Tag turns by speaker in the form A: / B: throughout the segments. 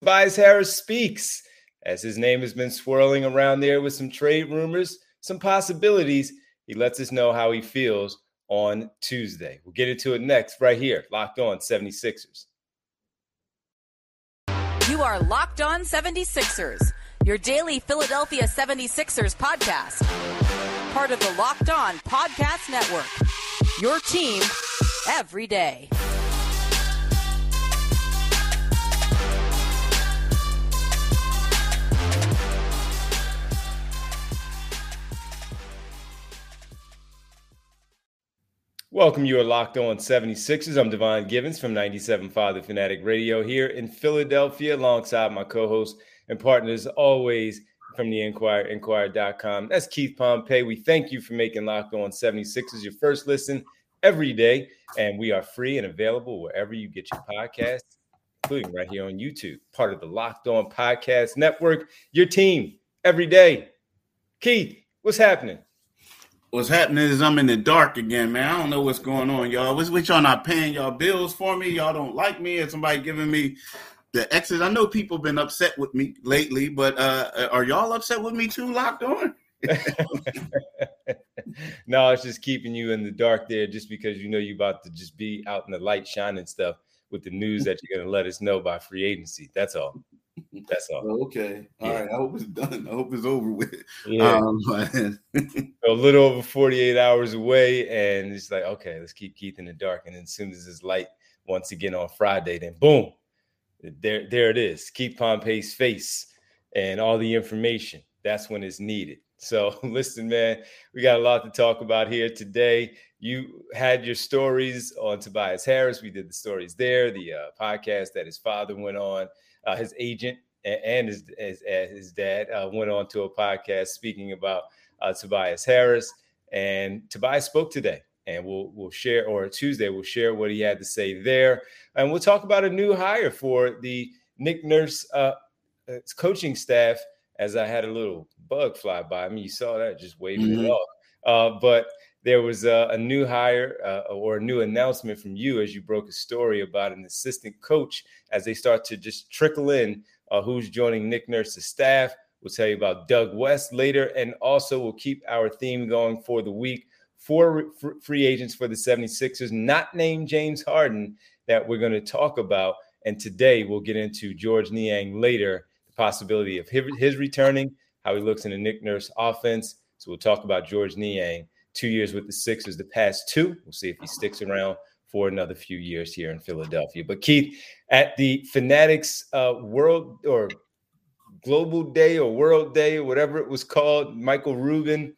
A: Tobias Harris speaks, as his name has been swirling around there with some trade rumors, some possibilities. He lets us know how he feels on Tuesday. We'll get into it next, right here, Locked On 76ers.
B: You are Locked On 76ers, your daily Philadelphia 76ers podcast. Part of the Locked On Podcast Network. Your team every day.
A: Welcome. You are locked on 76ers. I'm Devon Givens from 97 Father Fanatic Radio here in Philadelphia, alongside my co host and partners, always from the Inquirer, Inquirer.com. That's Keith Pompey. We thank you for making Locked On 76ers your first listen every day. And we are free and available wherever you get your podcasts, including right here on YouTube, part of the Locked On Podcast Network. Your team every day. Keith, what's happening?
C: What's happening is I'm in the dark again, man. I don't know what's going on, y'all. What's with y'all not paying y'all bills for me? Y'all don't like me, and somebody giving me the exit. I know people been upset with me lately, but uh are y'all upset with me too? Locked on.
A: no, it's just keeping you in the dark there, just because you know you about to just be out in the light, shining stuff with the news that you're gonna let us know by free agency. That's all. That's all.
C: Okay. All yeah. right. I hope it's done. I hope it's over with. Yeah. Um,
A: a little over 48 hours away. And it's like, okay, let's keep Keith in the dark. And then as soon as it's light once again on Friday, then boom, there, there it is. Keith Pompey's face and all the information. That's when it's needed. So listen, man, we got a lot to talk about here today. You had your stories on Tobias Harris. We did the stories there, the uh, podcast that his father went on uh, his agent and his his, his dad uh, went on to a podcast speaking about uh, Tobias Harris. And Tobias spoke today, and we'll we'll share or Tuesday we'll share what he had to say there, and we'll talk about a new hire for the Nick Nurse uh, uh coaching staff. As I had a little bug fly by I mean, you saw that just waving mm-hmm. it off. Uh, but there was a, a new hire uh, or a new announcement from you as you broke a story about an assistant coach as they start to just trickle in uh, who's joining Nick Nurse's staff. We'll tell you about Doug West later, and also we'll keep our theme going for the week. Four free agents for the 76ers, not named James Harden, that we're going to talk about. And today we'll get into Georges Niang later, the possibility of his returning, how he looks in the Nick Nurse offense. So we'll talk about Georges Niang two years with the Sixers, the past two. We'll see if he sticks around for another few years here in Philadelphia. But Keith, at the Fanatics uh, World or Global Day or World Day, or whatever it was called, Michael Rubin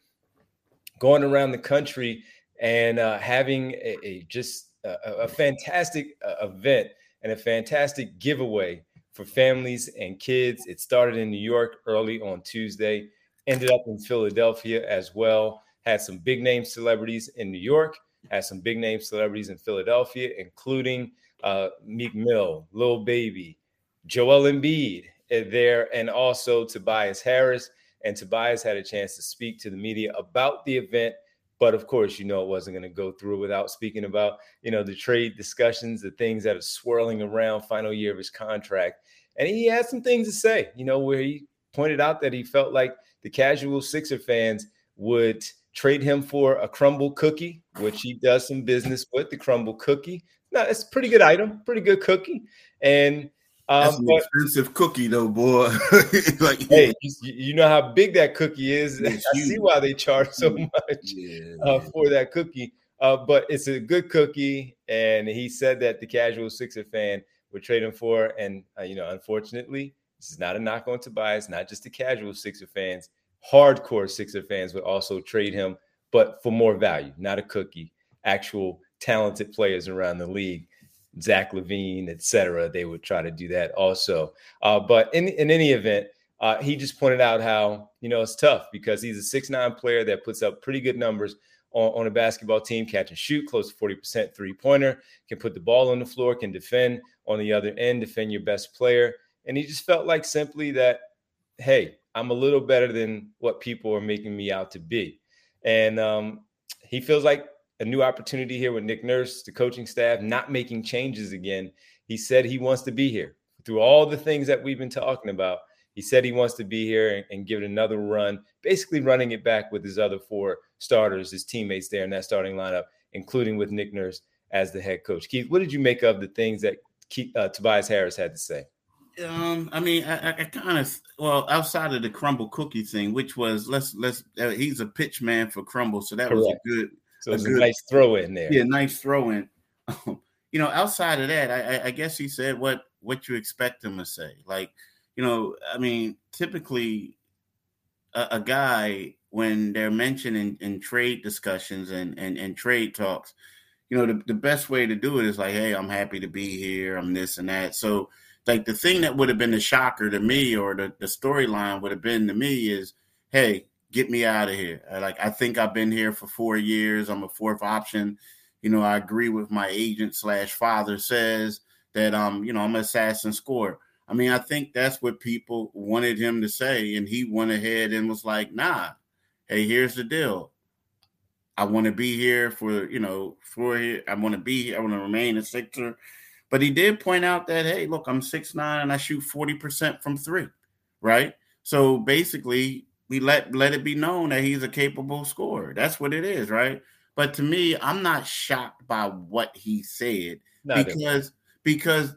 A: going around the country and uh, having a, a just a, a fantastic uh, event and a fantastic giveaway for families and kids. It started in New York early on Tuesday, ended up in Philadelphia as well had some big name celebrities in New York, had some big name celebrities in Philadelphia, including uh, Meek Mill, Lil Baby, Joel Embiid eh, there, and also Tobias Harris. And Tobias had a chance to speak to the media about the event. But of course, you know, it wasn't going to go through without speaking about, you know, the trade discussions, the things that are swirling around final year of his contract. And he had some things to say, you know, where he pointed out that he felt like the casual Sixer fans would – trade him for a Crumbl cookie, which he does some business with the Crumbl cookie. No, it's a pretty good item, pretty good cookie. And
C: um, That's an but, expensive cookie, though, boy.
A: like, hey, you, you, know how big that cookie is. I see why they charge so much yeah, uh, for that cookie. Uh, but it's a good cookie, and he said that the casual Sixer fan would trade him for. And uh, you know, unfortunately, this is not a knock on Tobias, not just the casual Sixer fans hardcore Sixer fans would also trade him, but for more value, not a cookie, actual talented players around the league. Zach LaVine, etc. They would try to do that also. Uh, but in, in any event, uh, he just pointed out how you know it's tough because he's a six nine player that puts up pretty good numbers on, on a basketball team, catch and shoot, close to forty percent three pointer, can put the ball on the floor, can defend on the other end, defend your best player, and he just felt like simply that, hey, I'm a little better than what people are making me out to be. And um, he feels like a new opportunity here with Nick Nurse, the coaching staff, not making changes again. He said he wants to be here through all the things that we've been talking about, he said he wants to be here and, and, give it another run, basically running it back with his other four starters, his teammates there in that starting lineup, including with Nick Nurse as the head coach. Keith, what did you make of the things that Keith, uh, Tobias Harris had to say?
C: Um, I mean, I, I kind of well outside of the Crumbl cookie thing, which was let's let's uh, he's a pitch man for Crumbl, so that Correct. was a good,
A: so a, good, a nice throw in there.
C: Yeah, nice throw in. you know, outside of that, I, I guess he said what what you expect him to say. Like, you know, I mean, typically a, a guy when they're mentioned in, in trade discussions and, and and trade talks, you know, the, the best way to do it is like, hey, I'm happy to be here. I'm this and that. So like the thing that would have been the shocker to me or the, the storyline would have been to me is, hey, get me out of here. Like I think I've been here for four years. I'm a fourth option. You know, I agree with my agent slash father says that um, you know, I'm an assassin score. I mean, I think that's what people wanted him to say, and he went ahead and was like, nah, hey, here's the deal. I want to be here for, you know, for I want to be here. I want to remain a Sixer. But he did point out that, hey, look, I'm six nine and I shoot 40% from three, right? So basically, we let let it be known that he's a capable scorer. That's what it is, right? But to me, I'm not shocked by what he said because because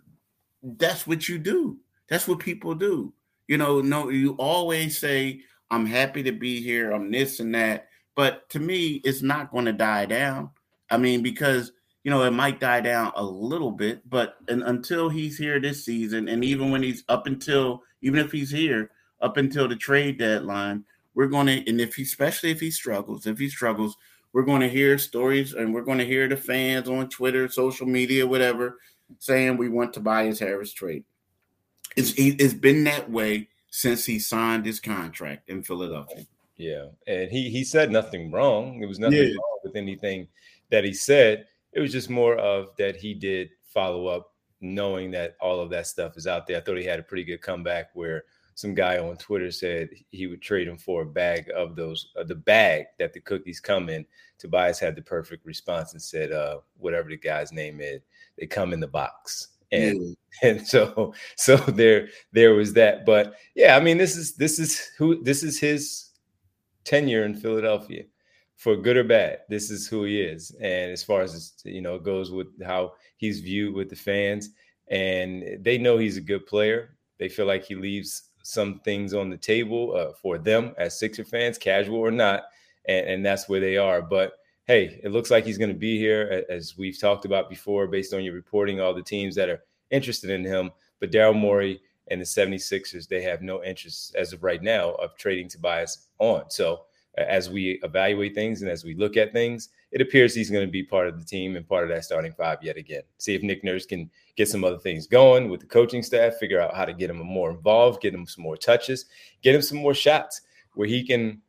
C: that's what you do. That's what people do. You know, no, you always say, I'm happy to be here, I'm this and that. But to me, it's not going to die down. I mean, because you know, it might die down a little bit, but and, until he's here this season, and even when he's up until, even if he's here up until the trade deadline, we're going to, and if he, especially if he struggles, if he struggles, we're going to hear stories and we're going to hear the fans on Twitter, social media, whatever, saying we want Tobias Harris trade. It's it's been that way since he signed his contract in Philadelphia.
A: Yeah, and he he said nothing wrong. It was nothing yeah. wrong with anything that he said it was just more of that he did follow up, knowing that all of that stuff is out there. I thought he had a pretty good comeback where some guy on Twitter said he would trade him for a bag of those, uh, the bag that the cookies come in. Tobias had the perfect response and said, uh, whatever the guy's name is, they come in the box. And mm. and so so there there was that. But yeah, I mean, this is this is who this is his tenure in Philadelphia for good or bad, this is who he is. And as far as you know, it goes with how he's viewed with the fans, and they know he's a good player. They feel like he leaves some things on the table uh, for them as Sixer fans, casual or not, and, and that's where they are. But hey, it looks like he's going to be here, as we've talked about before, based on your reporting, all the teams that are interested in him. But Daryl Morey and the 76ers, they have no interest as of right now of trading Tobias on. So as we evaluate things and as we look at things, it appears he's going to be part of the team and part of that starting five yet again. See if Nick Nurse can get some other things going with the coaching staff, figure out how to get him more involved, get him some more touches, get him some more shots where he can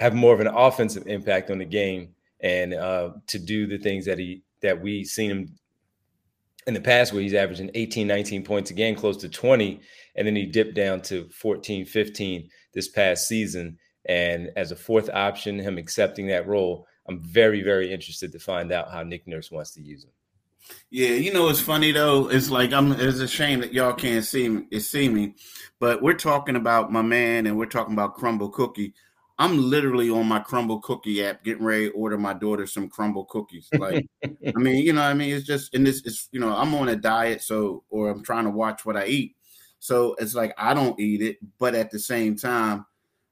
A: have more of an offensive impact on the game and uh, to do the things that he that we seen him in the past where he's averaging 18 19 points a game close to 20 and then he dipped down to 14 15 this past season and as a fourth option, him accepting that role, I'm very, very interested to find out how Nick Nurse wants to use him.
C: Yeah, you know it's funny though. It's like I'm. It's a shame that y'all can't see me. See me, but we're talking about my man, and we're talking about Crumbl Cookie. I'm literally on my Crumbl Cookie app, getting ready to order my daughter some Crumbl cookies. Like, I mean, you know, I mean, it's just, and this is, you know, I'm on a diet, so, or I'm trying to watch what I eat. So it's like I don't eat it, but at the same time,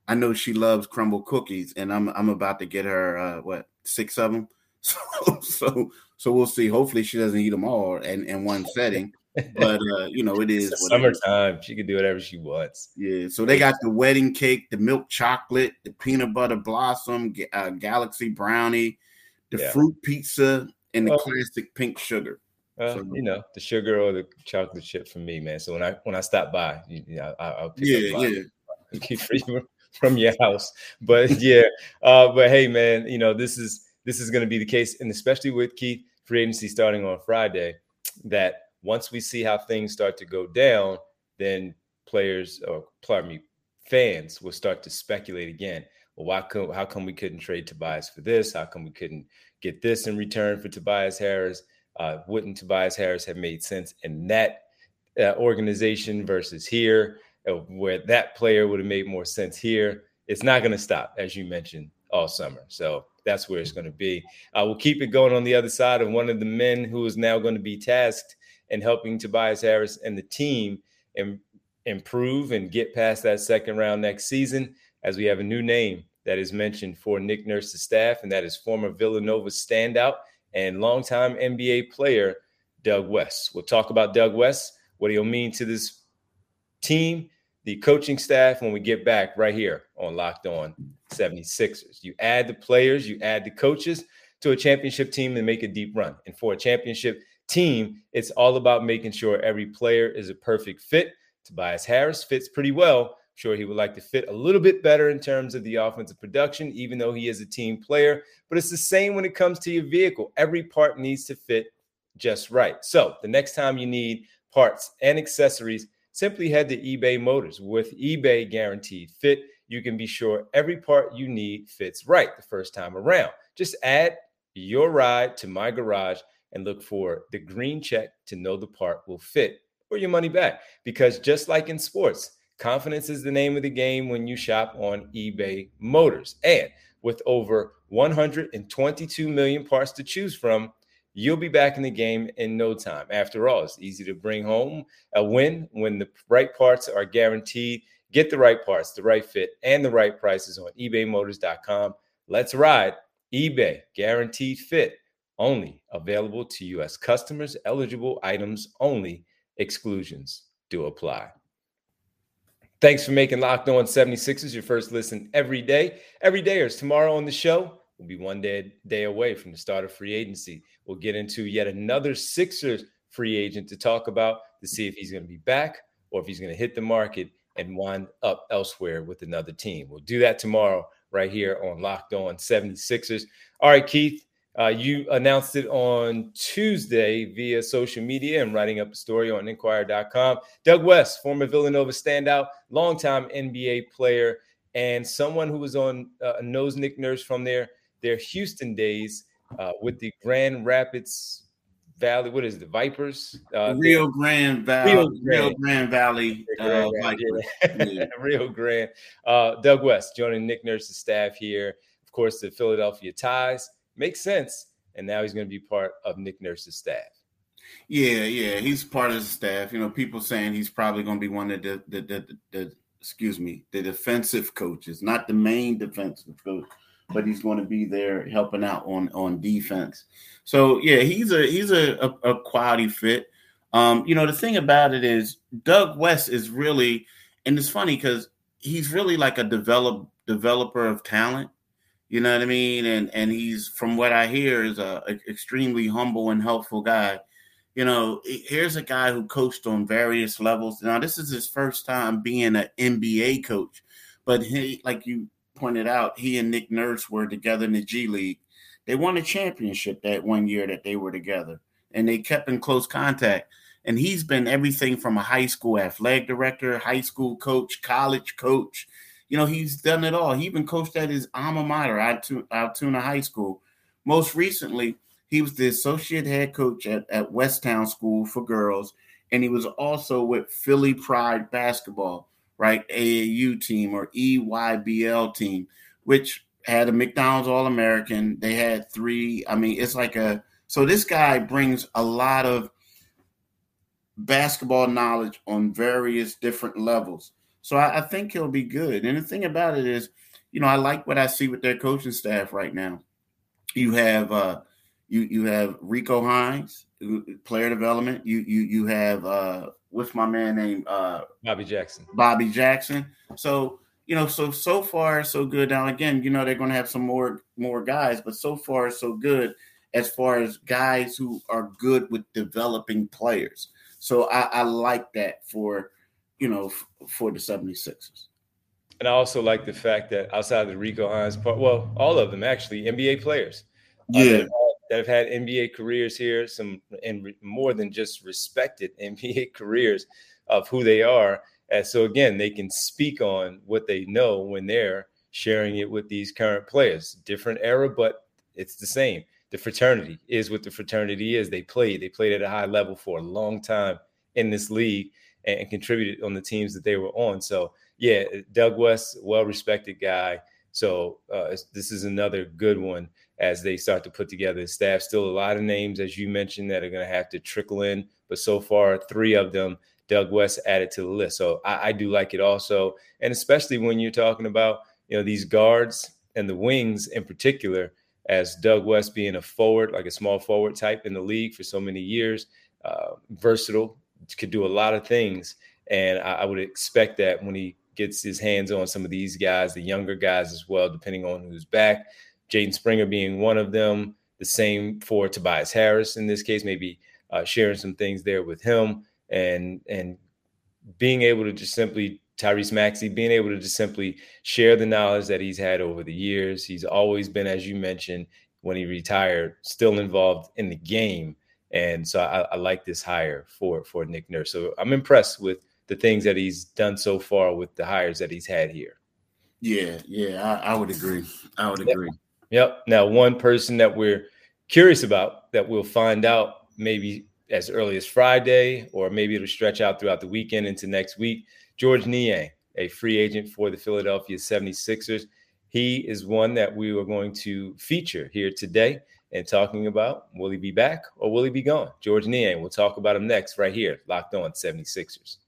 C: I know she loves Crumbl cookies, and I'm I'm about to get her uh, what six of them. So so so we'll see. Hopefully, she doesn't eat them all in, in one setting. But uh, you know, it is
A: summertime. She can do whatever she wants.
C: Yeah. So they got the wedding cake, the milk chocolate, the peanut butter blossom, uh, galaxy brownie, the yeah. fruit pizza, and the oh. classic pink sugar.
A: Uh, so, you know the sugar or the chocolate chip for me, man. So when I when I stop by, you, you know, I, will pick
C: yeah, up yeah.
A: you from your house. But yeah, uh, but hey, man, you know this is this is going to be the case, and especially with Keith free agency starting on Friday, that once we see how things start to go down, then players or pardon me, fans will start to speculate again. Well, why come how come we couldn't trade Tobias for this? How come we couldn't get this in return for Tobias Harris? Uh, wouldn't Tobias Harris have made sense in that uh, organization versus here, where that player would have made more sense here. It's not going to stop, as you mentioned, all summer. So that's where it's going to be. Uh, we'll keep it going on the other side of one of the men who is now going to be tasked in helping Tobias Harris and the team and improve and get past that second round next season, as we have a new name that is mentioned for Nick Nurse's staff, and that is former Villanova standout and longtime NBA player Doug West. We'll talk about Doug West, what he'll mean to this team, the coaching staff when we get back right here on Locked On 76ers. You add the players, you add the coaches to a championship team and make a deep run. And for a championship team, it's all about making sure every player is a perfect fit. Tobias Harris fits pretty well sure he would like to fit a little bit better in terms of the offensive production, even though he is a team player. But it's the same when it comes to your vehicle. Every part needs to fit just right. So the next time you need parts and accessories, simply head to eBay Motors. With eBay Guaranteed Fit, you can be sure every part you need fits right the first time around. Just add your ride to my garage and look for the green check to know the part will fit or your money back. Because just like in sports, Confidence is the name of the game when you shop on eBay Motors. And with over 122 million parts to choose from, you'll be back in the game in no time. After all, it's easy to bring home a win when the right parts are guaranteed. Get the right parts, the right fit, and the right prices on ebaymotors.com. Let's ride. eBay guaranteed fit only available to U.S. customers, eligible items only, exclusions do apply. Thanks for making Locked On 76ers your first listen every day. Every day is tomorrow on the show. We'll be one day, day away from the start of free agency. We'll get into yet another Sixers free agent to talk about to see if he's going to be back or if he's going to hit the market and wind up elsewhere with another team. We'll do that tomorrow right here on Locked On 76ers. All right, Keith, uh, you announced it on Tuesday via social media and writing up a story on Inquirer.com. Doug West, former Villanova standout, longtime NBA player, and someone who was on uh, knows Nick Nurse from their their Houston days uh, with the Grand Rapids Valley. What is it, the Vipers?
C: Uh, Rio Grande Valley. Rio Grande, Rio Grande Valley. Uh,
A: yeah. Rio Grande. Uh, Doug West joining Nick Nurse's staff here. Of course, the Philadelphia Ties makes sense. And now he's going to be part of Nick Nurse's staff.
C: Yeah, yeah, he's part of the staff. You know, people saying he's probably going to be one of the, the, the, the excuse me, the defensive coaches, not the main defensive coach, but he's going to be there helping out on on defense. So yeah, he's a he's a, a, a quality fit. Um, you know, the thing about it is Doug West is really, and it's funny because he's really like a develop developer of talent. You know what I mean? And and he's from what I hear is a, a extremely humble and helpful guy. You know, here's a guy who coached on various levels. Now this is his first time being an NBA coach, but he, like you pointed out, he and Nick Nurse were together in the G League. They won a championship that one year that they were together, and they kept in close contact. And he's been everything from a high school athletic director, high school coach, college coach, you know, he's done it all. He even coached at his alma mater, Altoona High School. Most recently, he was the associate head coach at, at Westtown School for Girls, and he was also with Philly Pride Basketball, right? AAU team or EYBL team, which had a McDonald's All American. They had three. I mean, it's like a so this guy brings a lot of basketball knowledge on various different levels. So I, I, think he'll be good. And the thing about it is, you know, I like what I see with their coaching staff right now. You have uh you you have Rico Hines, player development. You you you have uh what's my man named uh
A: Bobby Jackson.
C: Bobby Jackson. So you know, so so far so good. Now again, you know they're going to have some more more guys, but so far so good as far as guys who are good with developing players. So I, I like that for you know, f- for the 76ers.
A: And I also like the fact that outside of the Rico Hines part, well, all of them actually NBA players.
C: Uh, yeah.
A: That have had NBA careers here, some and re- more than just respected NBA careers of who they are. And so again, they can speak on what they know when they're sharing it with these current players. Different era, but it's the same. The fraternity is what the fraternity is. They played. They played at a high level for a long time in this league and, and contributed on the teams that they were on. So yeah, Doug West, well respected guy. So uh, this is another good one as they start to put together the staff. Still a lot of names, as you mentioned, that are going to have to trickle in. But so far, three of them, Doug West added to the list. So I, I do like it also, and especially when you're talking about you know these guards and the wings in particular. As Doug West being a forward, like a small forward type in the league for so many years, uh, versatile, could do a lot of things. And I, I would expect that when he gets his hands on some of these guys, the younger guys as well, depending on who's back. Jaden Springer being one of them. The same for Tobias Harris in this case, maybe uh, sharing some things there with him and and being able to just simply Tyrese Maxey being able to just simply share the knowledge that he's had over the years. He's always been, as you mentioned, when he retired, still involved in the game. And so I, I like this hire for for Nick Nurse. So I'm impressed with the things that he's done so far with the hires that he's had here.
C: Yeah, yeah, I, I would agree. I would agree.
A: Yep. Now, one person that we're curious about that we'll find out maybe as early as Friday, or maybe it'll stretch out throughout the weekend into next week. Georges Niang, a free agent for the Philadelphia 76ers. He is one that we are going to feature here today and talking about will he be back or will he be gone? Georges Niang, we'll talk about him next right here, locked on 76ers.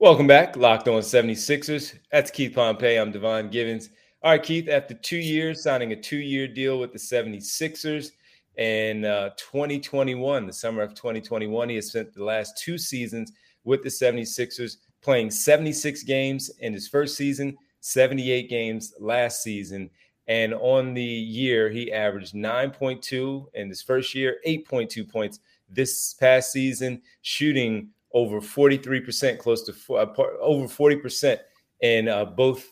A: Welcome back, Locked On 76ers. That's Keith Pompey. I'm Devon Givens. All right, Keith, after two years signing a two year deal with the 76ers in uh, 2021, the summer of 2021, he has spent the last two seasons with the 76ers playing 76 games in his first season, 78 games last season. And on the year, he averaged 9.2 in his first year, 8.2 points this past season, shooting over 43%, close to uh, over 40% in uh, both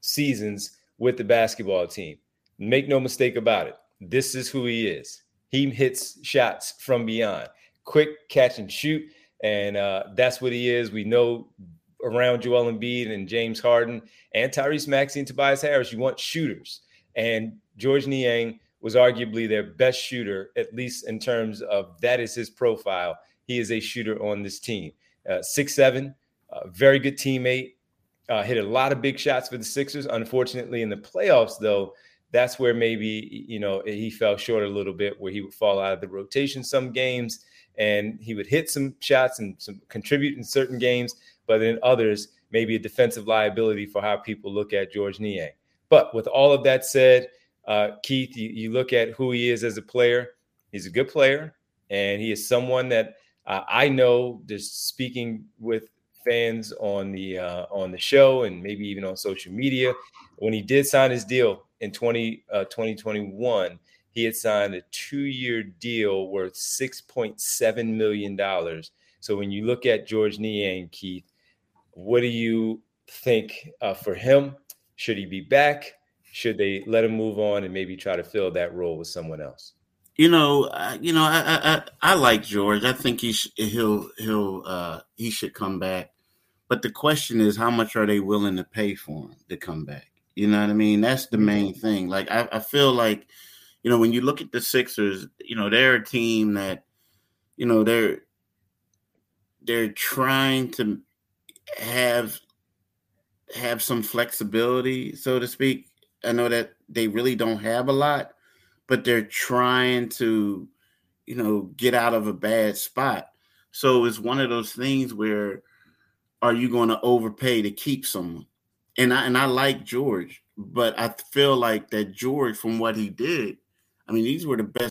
A: seasons with the basketball team. Make no mistake about it. This is who he is. He hits shots from beyond, quick catch and shoot. And uh, that's what he is. We know around Joel Embiid and James Harden and Tyrese Maxey and Tobias Harris, you want shooters. And Georges Niang was arguably their best shooter, at least in terms of that is his profile he is a shooter on this team. Uh, six seven, uh, very good teammate. Uh, hit a lot of big shots for the Sixers. Unfortunately, in the playoffs, though, that's where maybe you know he fell short a little bit, where he would fall out of the rotation some games, and he would hit some shots and some contribute in certain games, but in others, maybe a defensive liability for how people look at Georges Niang. But with all of that said, uh, Keith, you, you look at who he is as a player. He's a good player, and he is someone that uh, I know just speaking with fans on the uh, on the show and maybe even on social media, when he did sign his deal in 20, uh, 2021, he had signed a two-year deal worth $6.7 million. So when you look at Georges Niang, Keith, what do you think uh, for him? Should he be back? Should they let him move on and maybe try to fill that role with someone else?
C: You know, I, you know, I, I I like Georges. I think he sh- he'll he'll uh, he should come back. But the question is, how much are they willing to pay for him to come back? You know what I mean? That's the main mm-hmm. thing. Like I, I feel like, you know, when you look at the Sixers, you know, they're a team that, you know, they're they're trying to have have some flexibility, so to speak. I know that they really don't have a lot, but they're trying to, you know, get out of a bad spot. So it's one of those things where are you going to overpay to keep someone? And I and I like Georges, but I feel like that Georges, from what he did, I mean, these were the best.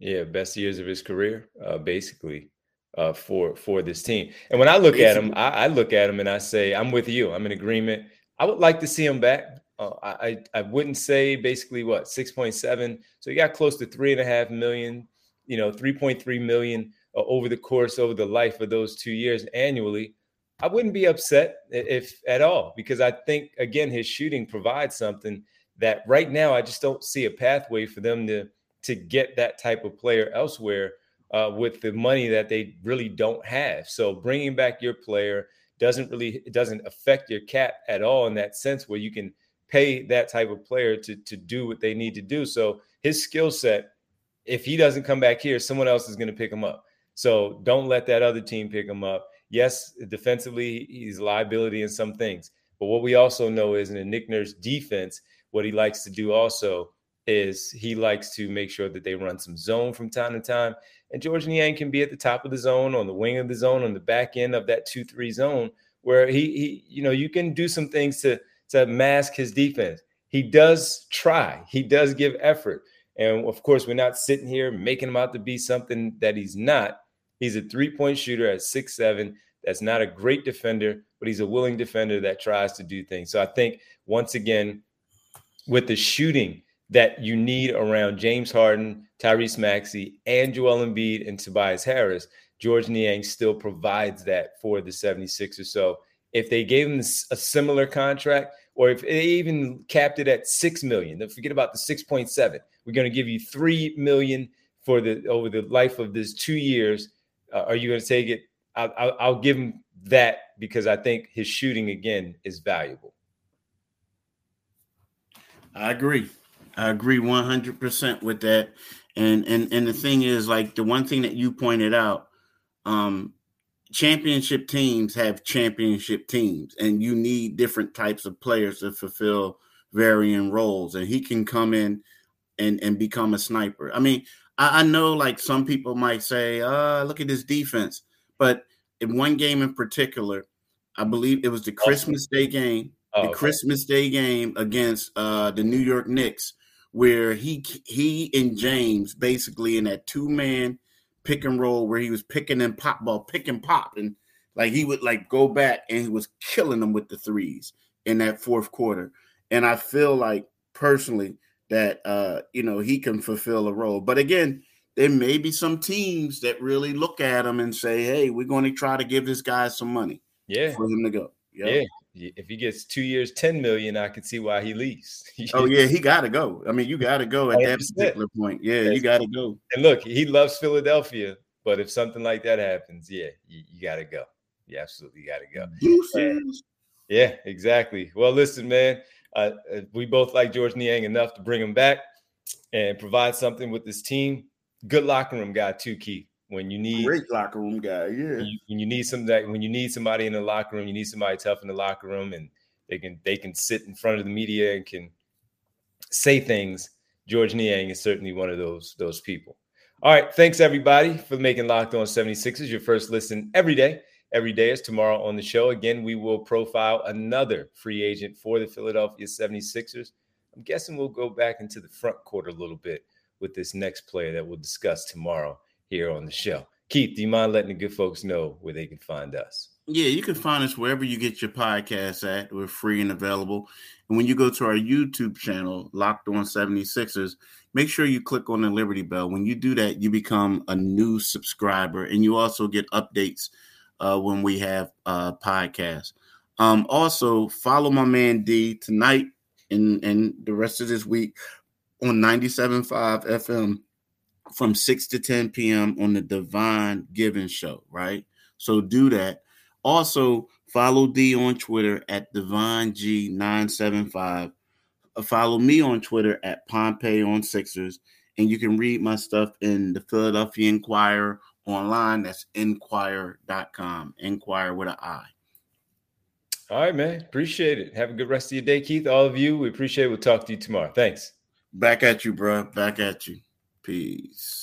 A: Yeah, best years of his career, uh, basically, uh, for for this team. And when I look basically. at him, I, I look at him and I say, I'm with you. I'm in agreement. I would like to see him back. Uh, I I wouldn't say basically what six point seven. So you got close to three and a half million you know, 3.3 million uh, over the course over the life of those two years annually, I wouldn't be upset if at all because I think again his shooting provides something that right now I just don't see a pathway for them to to get that type of player elsewhere uh, with the money that they really don't have. So bringing back your player doesn't really it doesn't affect your cap at all in that sense where you can pay that type of player to to do what they need to do. So his skill set, if he doesn't come back here, someone else is going to pick him up. So don't let that other team pick him up. Yes, defensively he's liability in some things, but what we also know is in a Nick Nurse defense, what he likes to do also is he likes to make sure that they run some zone from time to time. And Georges Niang can be at the top of the zone, on the wing of the zone, on the back end of that two-three zone, where he, he, you know, you can do some things to to mask his defense. He does try. He does give effort. And of course, we're not sitting here making him out to be something that he's not. He's a three-point shooter at six seven. That's not a great defender, but he's a willing defender that tries to do things. So I think once again, with the shooting that you need around James Harden, Tyrese Maxey, and Joel Embiid and Tobias Harris, Georges Niang still provides that for the 76ers. So if they gave him a similar contract, or if they even capped it at six million, then forget about the 6.7. We're going to give you three million for the over the life of this two years. Uh, are you going to take it? I'll, I'll, I'll give him that because I think his shooting again is valuable.
C: I agree. I agree 100% with that. And and and the thing is like the one thing that you pointed out um championship teams have championship teams and you need different types of players to fulfill varying roles and he can come in and and become a sniper. I mean, I, I know like some people might say, uh, look at this defense, but in one game in particular, I believe it was the Christmas Day game, oh, the okay. Christmas Day game against uh the New York Knicks where he he and James basically in that two man pick and roll where he was picking and pop ball, pick and pop, and like he would like go back and he was killing them with the threes in that fourth quarter. And I feel like personally that uh you know he can fulfill a role. But again, there may be some teams that really look at him and say, "Hey, we're going to try to give this guy some money."
A: Yeah,
C: for him to go.
A: Yep. Yeah, if he gets two years, ten million, I can see why he leaves.
C: oh yeah, he got to go. I mean, you got to go at 100%. that particular point. Yeah, That's you got to go.
A: And look, he loves Philadelphia, but if something like that happens, yeah, you, you got to go. You absolutely got to go. Yeah, exactly. Well, listen, man, uh, uh, we both like Georges Niang enough to bring him back and provide something with this team. Good locker room guy too, Keith when you need
C: great locker room guy. Yeah.
A: When you, when you need some that when you need somebody in the locker room, you need somebody tough in the locker room, and they can they can sit in front of the media and can say things. Georges Niang is certainly one of those those people. All right, thanks everybody for making Locked On 76ers your first listen every day. Every day is tomorrow on the show. Again, we will profile another free agent for the Philadelphia 76ers. I'm guessing we'll go back into the front court a little bit with this next player that we'll discuss tomorrow here on the show. Keith, do you mind letting the good folks know where they can find us?
C: Yeah, you can find us wherever you get your podcasts at. We're free and available. And when you go to our YouTube channel, Locked On 76ers, make sure you click on the Liberty Bell. When you do that, you become a new subscriber and you also get updates uh, when we have uh, podcasts. Um, also, follow my man D tonight and, and the rest of this week on 97.5 FM from 6 to 10 p.m. on the Devon Givens Show, right? So do that. Also, follow D on Twitter at Divine G975. Uh, follow me on Twitter at Pompey on Sixers. And you can read my stuff in the Philadelphia Inquirer online. That's inquirer.com. Inquire with an I.
A: All right, man. Appreciate it. Have a good rest of your day, Keith. All of you, we appreciate it. We'll talk to you tomorrow. Thanks.
C: Back at you, bro. Back at you. Peace.